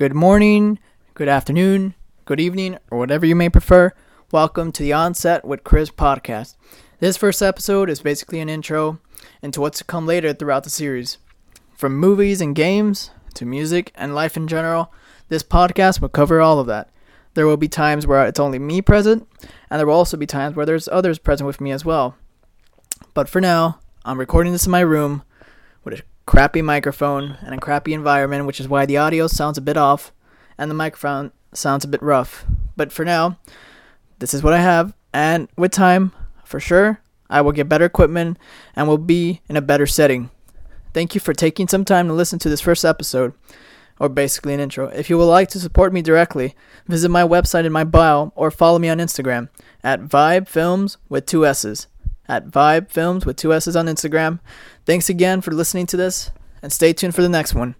good morning, good afternoon, good evening, or whatever you may prefer. Welcome to the On Set with Chris podcast. This first episode is basically an intro into what's to come later throughout the series. From movies and games to music and life in general, this podcast will cover all of that. There will be times where it's only me present, and there will also be times where there's others present with me as well. But for now, I'm recording this in my room with a crappy microphone and a crappy environment, which is why the audio sounds a bit off and the microphone sounds a bit rough. But for now, this is what I have, and with time, for sure, I will get better equipment and will be in a better setting. Thank you for taking some time to listen to this first episode, or basically an intro. If you would like to support me directly, visit my website in my bio or follow me on Instagram at Vibe Films with two S's. At Vibe Films with two S's on Instagram. Thanks again for listening to this, and stay tuned for the next one.